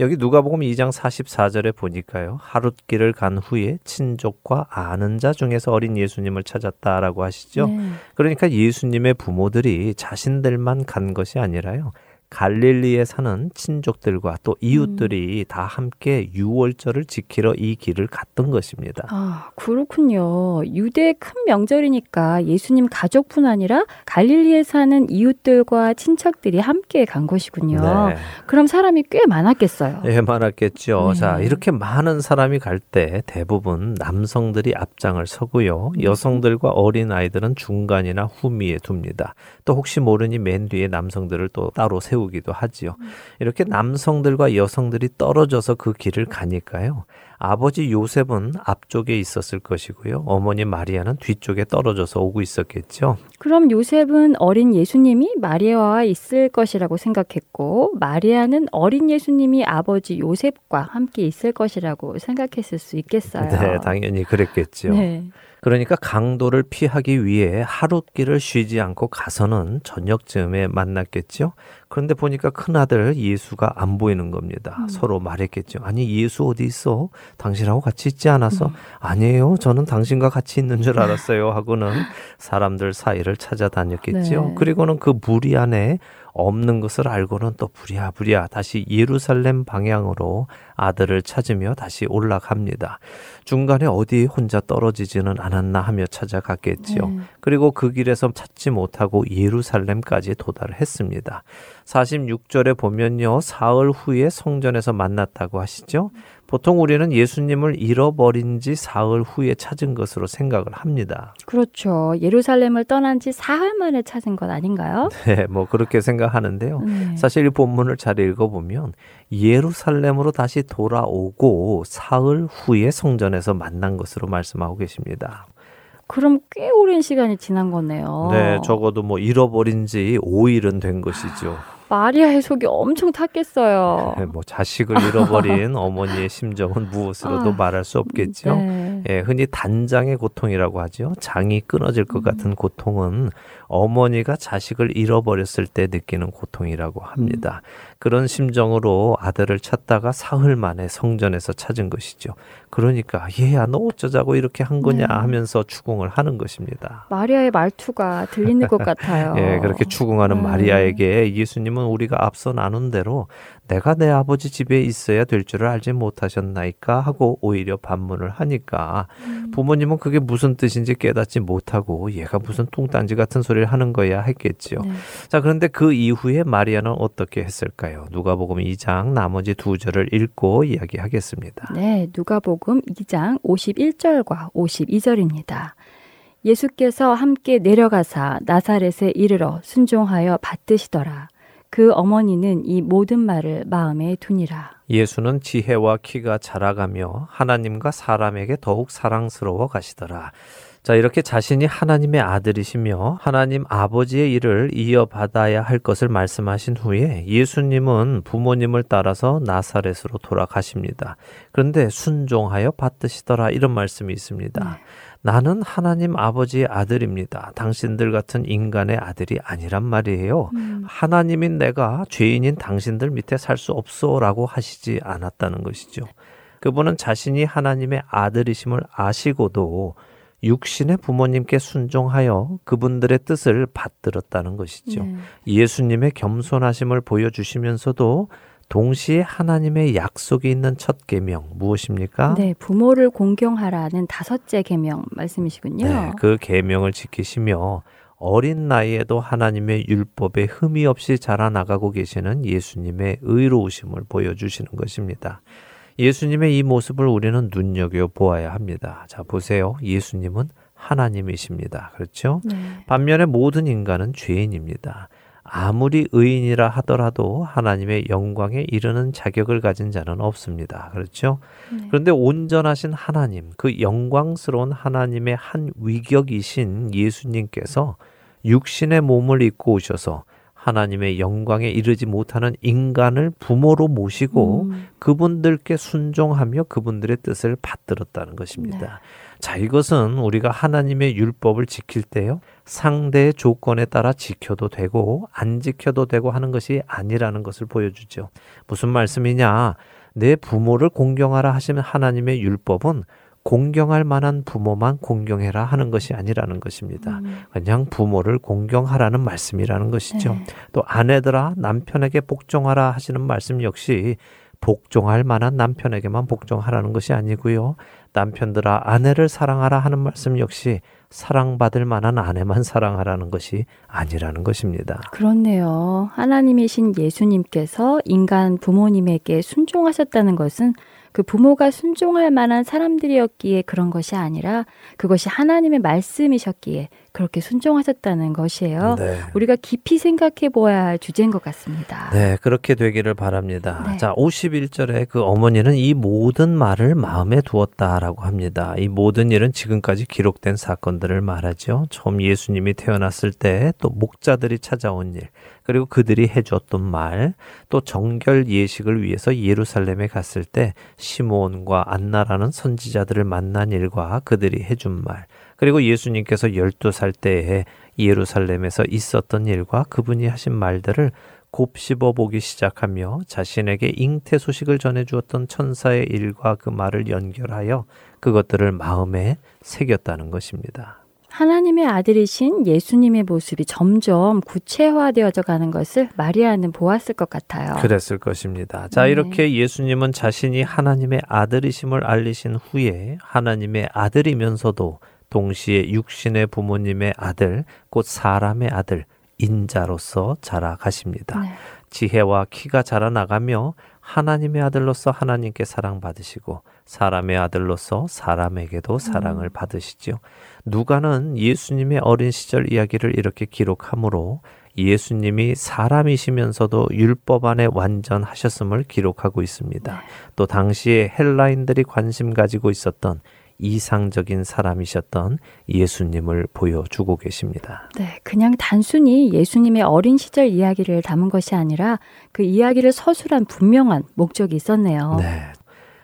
여기 누가복음 2장 44절에 보니까요. 하룻길을 간 후에 친족과 아는 자 중에서 어린 예수님을 찾았다라고 하시죠. 네. 그러니까 예수님의 부모들이 자신들만 간 것이 아니라요. 갈릴리에 사는 친족들과 또 이웃들이 다 함께 유월절을 지키러 이 길을 갔던 것입니다. 아, 그렇군요. 유대의 큰 명절이니까 예수님 가족뿐 아니라 갈릴리에 사는 이웃들과 친척들이 함께 간 것이군요. 네. 그럼 사람이 꽤 많았겠어요. 예, 많았겠죠. 네. 자, 이렇게 많은 사람이 갈 때 대부분 남성들이 앞장을 서고요. 음. 여성들과 어린 아이들은 중간이나 후미에 둡니다. 또 혹시 모르니 맨 뒤에 남성들을 또 따로 세우 기도 하지요. 음. 이렇게 남성들과 여성들이 떨어져서 그 길을 가니까요. 아버지 요셉은 앞쪽에 있었을 것이고요. 어머니 마리아는 뒤쪽에 떨어져서 오고 있었겠죠. 그럼 요셉은 어린 예수님이 마리아와 있을 것이라고 생각했고 마리아는 어린 예수님이 아버지 요셉과 함께 있을 것이라고 생각했을 수 있겠어요. 네, 당연히 그랬겠죠. 네. 그러니까 강도를 피하기 위해 하룻 길을 쉬지 않고 가서는 저녁쯤에 만났겠죠. 그런데 보니까 큰아들 예수가 안 보이는 겁니다. 음. 서로 말했겠죠. 아니 예수 어디 있어? 당신하고 같이 있지 않았어? 음. 아니에요. 저는 당신과 같이 있는 줄 알았어요. 하고는 사람들 사이를 찾아다녔겠죠. 네. 그리고는 그 무리 안에 없는 것을 알고는 또 부랴부랴 다시 예루살렘 방향으로 아들을 찾으며 다시 올라갑니다. 중간에 어디 혼자 떨어지지는 않았나 하며 찾아갔겠지요. 네. 그리고 그 길에서 찾지 못하고 예루살렘까지 도달을 했습니다. 46절에 보면요. 사흘 후에 성전에서 만났다고 하시죠. 보통 우리는 예수님을 잃어버린 지 사흘 후에 찾은 것으로 생각을 합니다. 그렇죠. 예루살렘을 떠난 지 사흘 만에 찾은 것 아닌가요? 네, 뭐 그렇게 생각하는데요. 네. 사실 이 본문을 잘 읽어보면 예루살렘으로 다시 돌아오고 사흘 후에 성전에서 만난 것으로 말씀하고 계십니다. 그럼 꽤 오랜 시간이 지난 거네요. 네, 적어도 뭐 잃어버린 지 5일은 된 것이죠. 마리아의 속이 엄청 탔겠어요. 네, 뭐 자식을 잃어버린 어머니의 심정은 무엇으로도 아, 말할 수 없겠죠. 네. 예, 흔히 단장의 고통이라고 하죠. 장이 끊어질 것 같은 고통은 어머니가 자식을 잃어버렸을 때 느끼는 고통이라고 합니다. 그런 심정으로 아들을 찾다가 사흘 만에 성전에서 찾은 것이죠. 그러니까 얘야 너 어쩌자고 이렇게 한 거냐 네. 하면서 추궁을 하는 것입니다. 마리아의 말투가 들리는 것 같아요. 예, 그렇게 추궁하는 네. 마리아에게 예수님은 우리가 앞서 나눈 대로 내가 내 아버지 집에 있어야 될 줄을 알지 못하셨나이까 하고 오히려 반문을 하니까 음. 부모님은 그게 무슨 뜻인지 깨닫지 못하고 얘가 무슨 뚱딴지 같은 소리를 하는 거야 했겠지요. 네. 자, 그런데 그 이후에 마리아는 어떻게 했을까요? 누가복음 2장 나머지 두 절을 읽고 이야기하겠습니다. 네, 누가복음 2장 51절과 52절입니다. 예수께서 함께 내려가사 나사렛에 이르러 순종하여 받드시더라. 그 어머니는 이 모든 말을 마음에 두니라. 예수는 지혜와 키가 자라가며 하나님과 사람에게 더욱 사랑스러워 가시더라. 자, 이렇게 자신이 하나님의 아들이시며 하나님 아버지의 일을 이어받아야 할 것을 말씀하신 후에 예수님은 부모님을 따라서 나사렛으로 돌아가십니다. 그런데 순종하여 받드시더라 이런 말씀이 있습니다. 나는 하나님 아버지의 아들입니다. 당신들 같은 인간의 아들이 아니란 말이에요. 음. 하나님인 내가 죄인인 당신들 밑에 살 수 없어라고 하시지 않았다는 것이죠. 그분은 자신이 하나님의 아들이심을 아시고도 육신의 부모님께 순종하여 그분들의 뜻을 받들었다는 것이죠. 네. 예수님의 겸손하심을 보여주시면서도 동시에 하나님의 약속이 있는 첫 계명 무엇입니까? 네, 부모를 공경하라는 다섯째 계명 말씀이시군요. 네, 그 계명을 지키시며 어린 나이에도 하나님의 율법에 흠이 없이 자라나가고 계시는 예수님의 의로우심을 보여주시는 것입니다. 예수님의 이 모습을 우리는 눈여겨 보아야 합니다. 자, 보세요. 예수님은 하나님이십니다. 그렇죠? 네. 반면에 모든 인간은 죄인입니다. 아무리 의인이라 하더라도 하나님의 영광에 이르는 자격을 가진 자는 없습니다. 그렇죠? 네. 그런데 온전하신 하나님, 그 영광스러운 하나님의 한 위격이신 예수님께서 육신의 몸을 입고 오셔서 하나님의 영광에 이르지 못하는 인간을 부모로 모시고 음, 그분들께 순종하며 그분들의 뜻을 받들었다는 것입니다. 자, 이것은 우리가 하나님의 율법을 지킬 때요. 상대의 조건에 따라 지켜도 되고 안 지켜도 되고 하는 것이 아니라는 것을 보여주죠. 무슨 말씀이냐? 내 부모를 공경하라 하시면 하나님의 율법은 공경할 만한 부모만 공경해라 하는 것이 아니라는 것입니다. 음, 그냥 부모를 공경하라는 말씀이라는 것이죠. 네. 또 아내들아 남편에게 복종하라 하시는 말씀 역시 복종할 만한 남편에게만 복종하라는 것이 아니고요. 남편들아 아내를 사랑하라 하는 말씀 역시 사랑받을 만한 아내만 사랑하라는 것이 아니라는 것입니다. 그렇네요. 하나님이신 예수님께서 인간 부모님에게 순종하셨다는 것은 그 부모가 순종할 만한 사람들이었기에 그런 것이 아니라 그것이 하나님의 말씀이셨기에 그렇게 순종하셨다는 것이에요. 네. 우리가 깊이 생각해 보아야 할 주제인 것 같습니다. 네, 그렇게 되기를 바랍니다. 네. 자, 51절에 그 어머니는 이 모든 말을 마음에 두었다라고 합니다. 이 모든 일은 지금까지 기록된 사건들을 말하죠. 처음 예수님이 태어났을 때 또 목자들이 찾아온 일, 그리고 그들이 해주었던 말, 또 정결 예식을 위해서 예루살렘에 갔을 때 시몬과 안나라는 선지자들을 만난 일과 그들이 해준 말, 그리고 예수님께서 12살 때에 예루살렘에서 있었던 일과 그분이 하신 말들을 곱씹어 보기 시작하며 자신에게 잉태 소식을 전해 주었던 천사의 일과 그 말을 연결하여 그것들을 마음에 새겼다는 것입니다. 하나님의 아들이신 예수님의 모습이 점점 구체화되어져 가는 것을 마리아는 보았을 것 같아요. 그랬을 것입니다. 자, 네. 이렇게 예수님은 자신이 하나님의 아들이심을 알리신 후에 하나님의 아들이면서도 동시에 육신의 부모님의 아들, 곧 사람의 아들, 인자로서 자라가십니다. 네. 지혜와 키가 자라나가며 하나님의 아들로서 하나님께 사랑받으시고 사람의 아들로서 사람에게도 사랑을 받으시지요. 누가는 예수님의 어린 시절 이야기를 이렇게 기록하므로 예수님이 사람이시면서도 율법 안에 완전하셨음을 기록하고 있습니다. 또 당시에 헬라인들이 관심 가지고 있었던 이상적인 사람이셨던 예수님을 보여주고 계십니다. 네, 그냥 단순히 예수님의 어린 시절 이야기를 담은 것이 아니라 그 이야기를 서술한 분명한 목적이 있었네요. 네.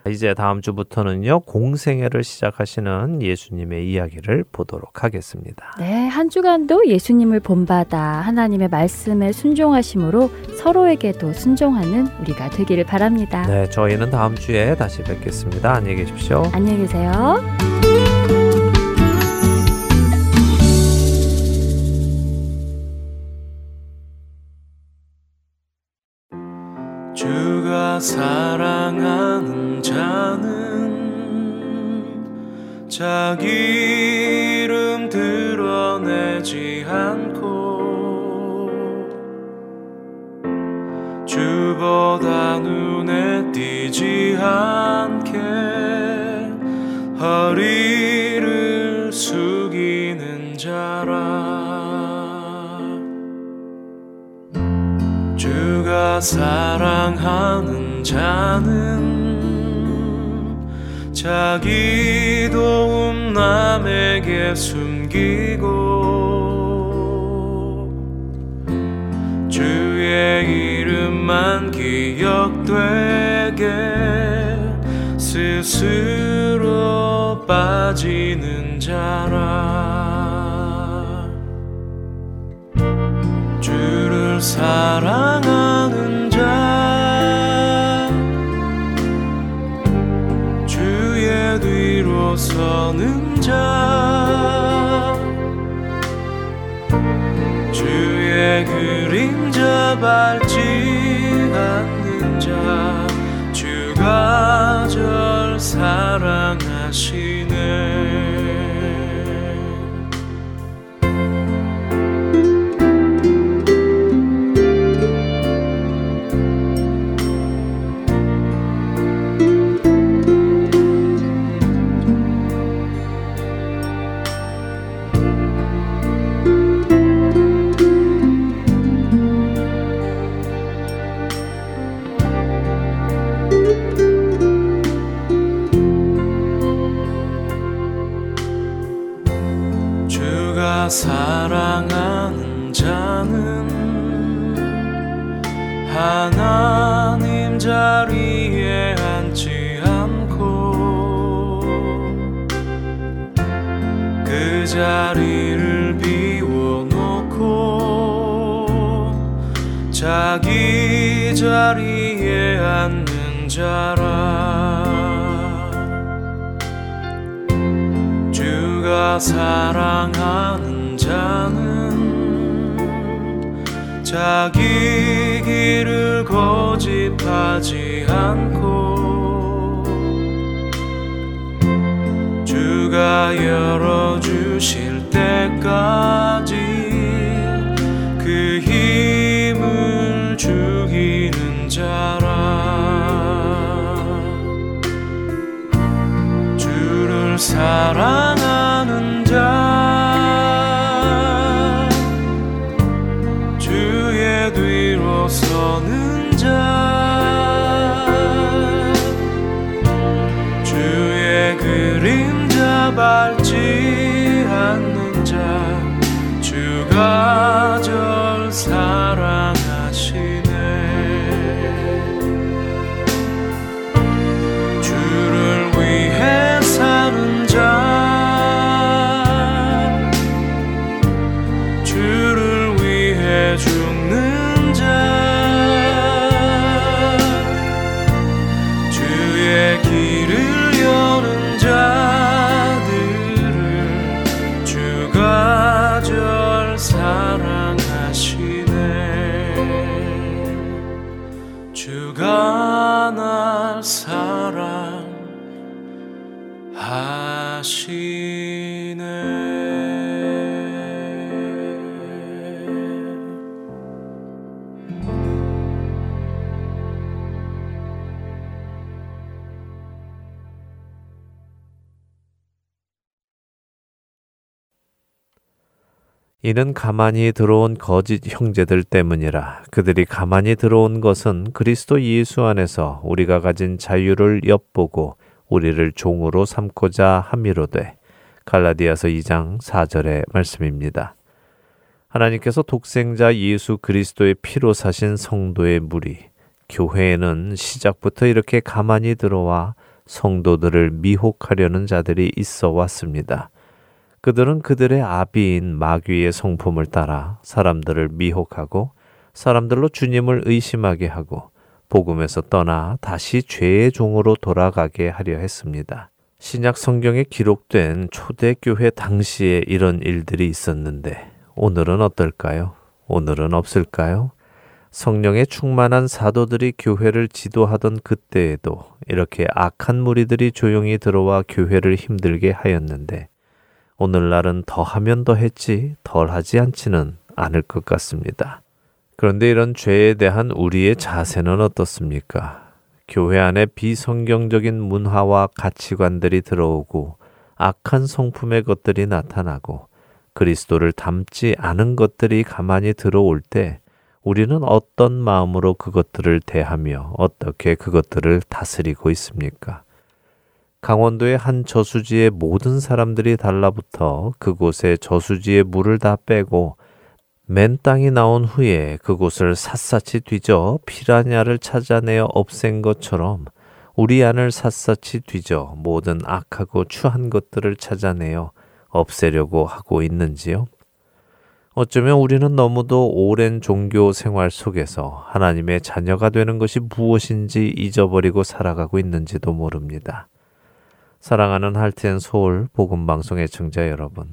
이제 다음 주부터는요, 공생애를 시작하시는 예수님의 이야기를 보도록 하겠습니다. 네, 한 주간도 예수님을 본받아 하나님의 말씀에 순종하심으로 서로에게도 순종하는 우리가 되기를 바랍니다. 네, 저희는 다음 주에 다시 뵙겠습니다. 안녕히 계십시오. 안녕히 계세요. 주가 사랑하는 자는 자기 이름 드러내지 않고 주보다 눈에 띄지 않게 허리를 숙이는 자라 주가 사랑하는 자는 자기 도움 남에게 숨기고 주의 이름만 기억되게 스스로 빠지는 자라 사랑하는 자. 주의 뒤로 서는 자. 주의 그림자 밟지 않는 자. 주가 절 사랑하시 하나님 자리에 앉지 않고 그 자리를 비워놓고 자기 자리에 앉는 자라. 주가 사랑하는 자는 자기 길을 고집하지 않고 주가 열어주실 때까지 그 힘을 죽이는 자라. 주를 사랑 밟지 않는 자 주가 이는 가만히 들어온 거짓 형제들 때문이라 그들이 가만히 들어온 것은 그리스도 예수 안에서 우리가 가진 자유를 엿보고 우리를 종으로 삼고자 함이로되 갈라디아서 2장 4절의 말씀입니다. 하나님께서 독생자 예수 그리스도의 피로 사신 성도의 무리 교회에는 시작부터 이렇게 가만히 들어와 성도들을 미혹하려는 자들이 있어 왔습니다. 그들은 그들의 아비인 마귀의 성품을 따라 사람들을 미혹하고 사람들로 주님을 의심하게 하고 복음에서 떠나 다시 죄의 종으로 돌아가게 하려 했습니다. 신약 성경에 기록된 초대교회 당시에 이런 일들이 있었는데 오늘은 어떨까요? 오늘은 없을까요? 성령에 충만한 사도들이 교회를 지도하던 그때에도 이렇게 악한 무리들이 조용히 들어와 교회를 힘들게 하였는데 오늘날은 더 하면 더 했지 덜 하지 않지는 않을 것 같습니다. 그런데 이런 죄에 대한 우리의 자세는 어떻습니까? 교회 안에 비성경적인 문화와 가치관들이 들어오고 악한 성품의 것들이 나타나고 그리스도를 닮지 않은 것들이 가만히 들어올 때 우리는 어떤 마음으로 그것들을 대하며 어떻게 그것들을 다스리고 있습니까? 강원도의 한 저수지에 모든 사람들이 달라붙어 그곳에 저수지의 물을 다 빼고 맨 땅이 나온 후에 그곳을 샅샅이 뒤져 피라냐를 찾아내어 없앤 것처럼 우리 안을 샅샅이 뒤져 모든 악하고 추한 것들을 찾아내어 없애려고 하고 있는지요? 어쩌면 우리는 너무도 오랜 종교 생활 속에서 하나님의 자녀가 되는 것이 무엇인지 잊어버리고 살아가고 있는지도 모릅니다. 사랑하는 할텐 서울 복음 방송의 청자 여러분.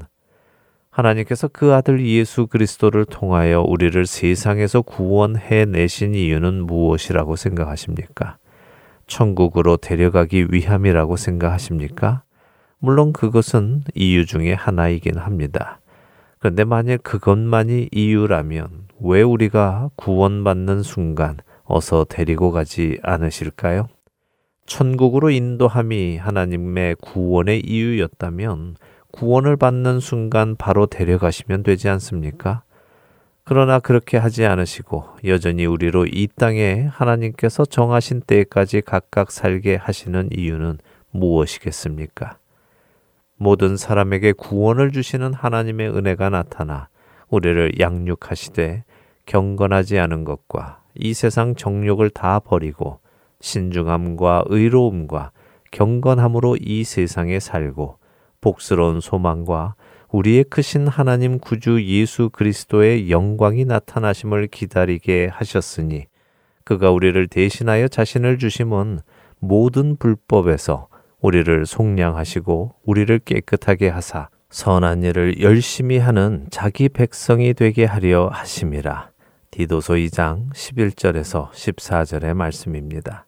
하나님께서 그 아들 예수 그리스도를 통하여 우리를 세상에서 구원해 내신 이유는 무엇이라고 생각하십니까? 천국으로 데려가기 위함이라고 생각하십니까? 물론 그것은 이유 중에 하나이긴 합니다. 그런데 만일 그것만이 이유라면 왜 우리가 구원받는 순간 어서 데리고 가지 않으실까요? 천국으로 인도함이 하나님의 구원의 이유였다면 구원을 받는 순간 바로 데려가시면 되지 않습니까? 그러나 그렇게 하지 않으시고 여전히 우리로 이 땅에 하나님께서 정하신 때까지 각각 살게 하시는 이유는 무엇이겠습니까? 모든 사람에게 구원을 주시는 하나님의 은혜가 나타나 우리를 양육하시되 경건하지 않은 것과 이 세상 정욕을 다 버리고 신중함과 의로움과 경건함으로 이 세상에 살고 복스러운 소망과 우리의 크신 하나님 구주 예수 그리스도의 영광이 나타나심을 기다리게 하셨으니 그가 우리를 대신하여 자신을 주심은 모든 불법에서 우리를 속량하시고 우리를 깨끗하게 하사 선한 일을 열심히 하는 자기 백성이 되게 하려 하심이라. 디도서 2장 11절에서 14절의 말씀입니다.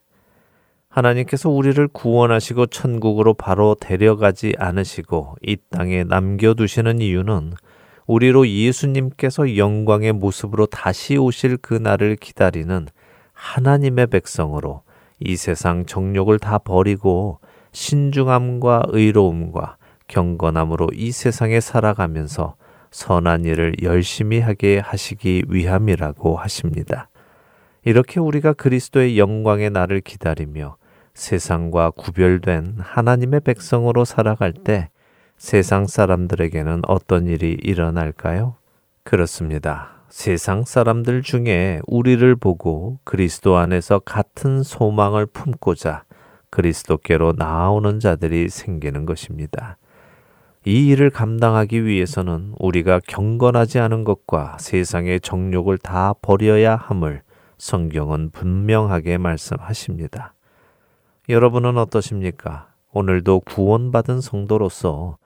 하나님께서 우리를 구원하시고 천국으로 바로 데려가지 않으시고 이 땅에 남겨두시는 이유는 우리로 예수님께서 영광의 모습으로 다시 오실 그 날을 기다리는 하나님의 백성으로 이 세상 정욕을 다 버리고 신중함과 의로움과 경건함으로 이 세상에 살아가면서 선한 일을 열심히 하게 하시기 위함이라고 하십니다. 이렇게 우리가 그리스도의 영광의 날을 기다리며 세상과 구별된 하나님의 백성으로 살아갈 때 세상 사람들에게는 어떤 일이 일어날까요? 그렇습니다. 세상 사람들 중에 우리를 보고 그리스도 안에서 같은 소망을 품고자 그리스도께로 나아오는 자들이 생기는 것입니다. 이 일을 감당하기 위해서는 우리가 경건하지 않은 것과 세상의 정욕을 다 버려야 함을 성경은 분명하게 말씀하십니다. 여러분은 어떠십니까? 오늘도 구원받은 성도로서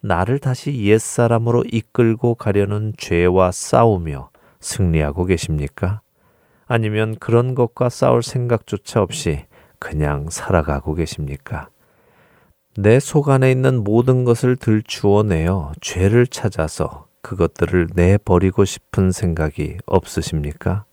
나를 다시 옛사람으로 이끌고 가려는 죄와 싸우며 승리하고 계십니까? 아니면 그런 것과 싸울 생각조차 없이 그냥 살아가고 계십니까? 내 속 안에 있는 모든 것을 들추어내어 죄를 찾아서 그것들을 내버리고 싶은 생각이 없으십니까?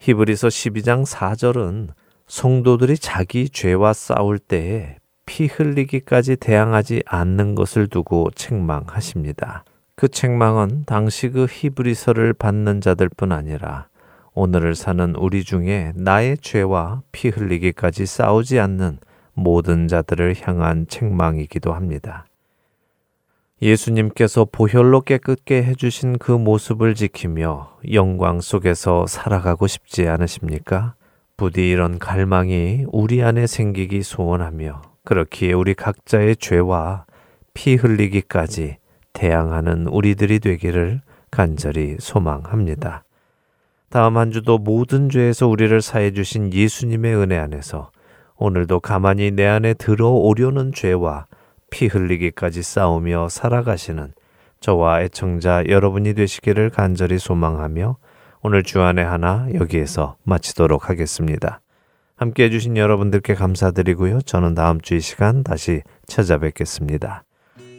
히브리서 12장 4절은 성도들이 자기 죄와 싸울 때에 피 흘리기까지 대항하지 않는 것을 두고 책망하십니다. 그 책망은 당시 그 히브리서를 받는 자들뿐 아니라 오늘을 사는 우리 중에 나의 죄와 피 흘리기까지 싸우지 않는 모든 자들을 향한 책망이기도 합니다. 예수님께서 보혈로 깨끗게 해주신 그 모습을 지키며 영광 속에서 살아가고 싶지 않으십니까? 부디 이런 갈망이 우리 안에 생기기 소원하며 그렇기에 우리 각자의 죄와 피 흘리기까지 대항하는 우리들이 되기를 간절히 소망합니다. 다음 한 주도 모든 죄에서 우리를 사해 주신 예수님의 은혜 안에서 오늘도 가만히 내 안에 들어오려는 죄와 피 흘리기까지 싸우며 살아가시는 저와 애청자 여러분이 되시기를 간절히 소망하며 오늘 주안의 하나 여기에서 마치도록 하겠습니다. 함께 해주신 여러분들께 감사드리고요. 저는 다음 주 이 시간 다시 찾아뵙겠습니다.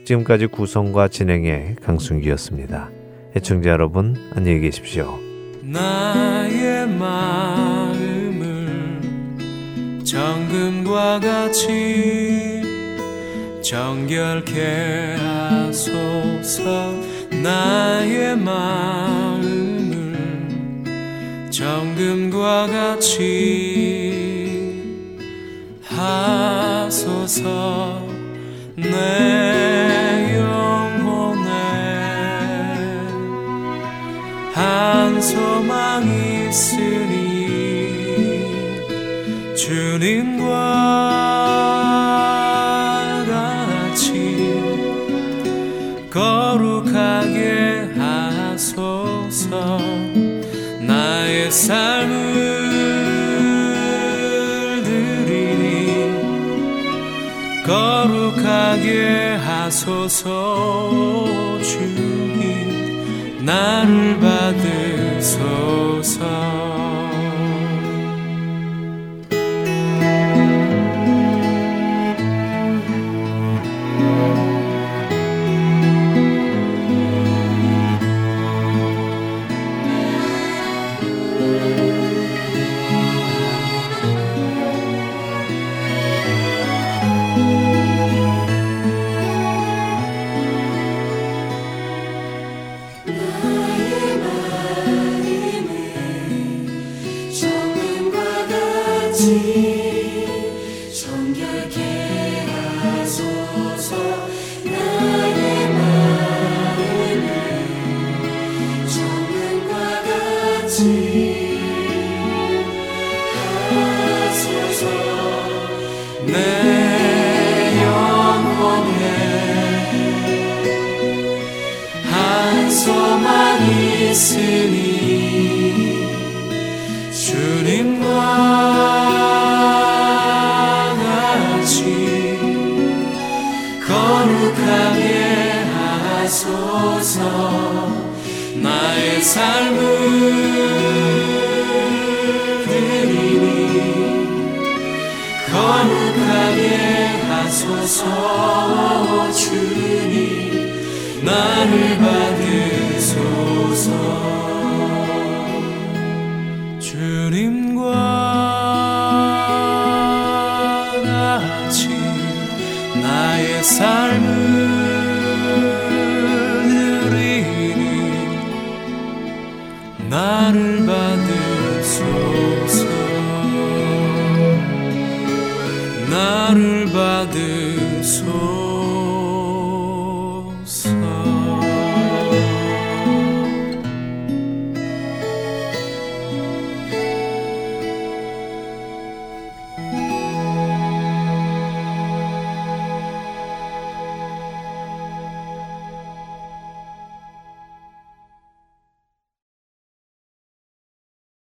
지금까지 구성과 진행의 강순기였습니다. 애청자 여러분 안녕히 계십시오. 나의 마음을 정금과 같이 정결케 하소서 나의 마음을 정금과 같이 하소서 내 영혼에 한 소망 있으니 주님과 삶을 드리니 거룩하게 하소서 주님 나를 받으소서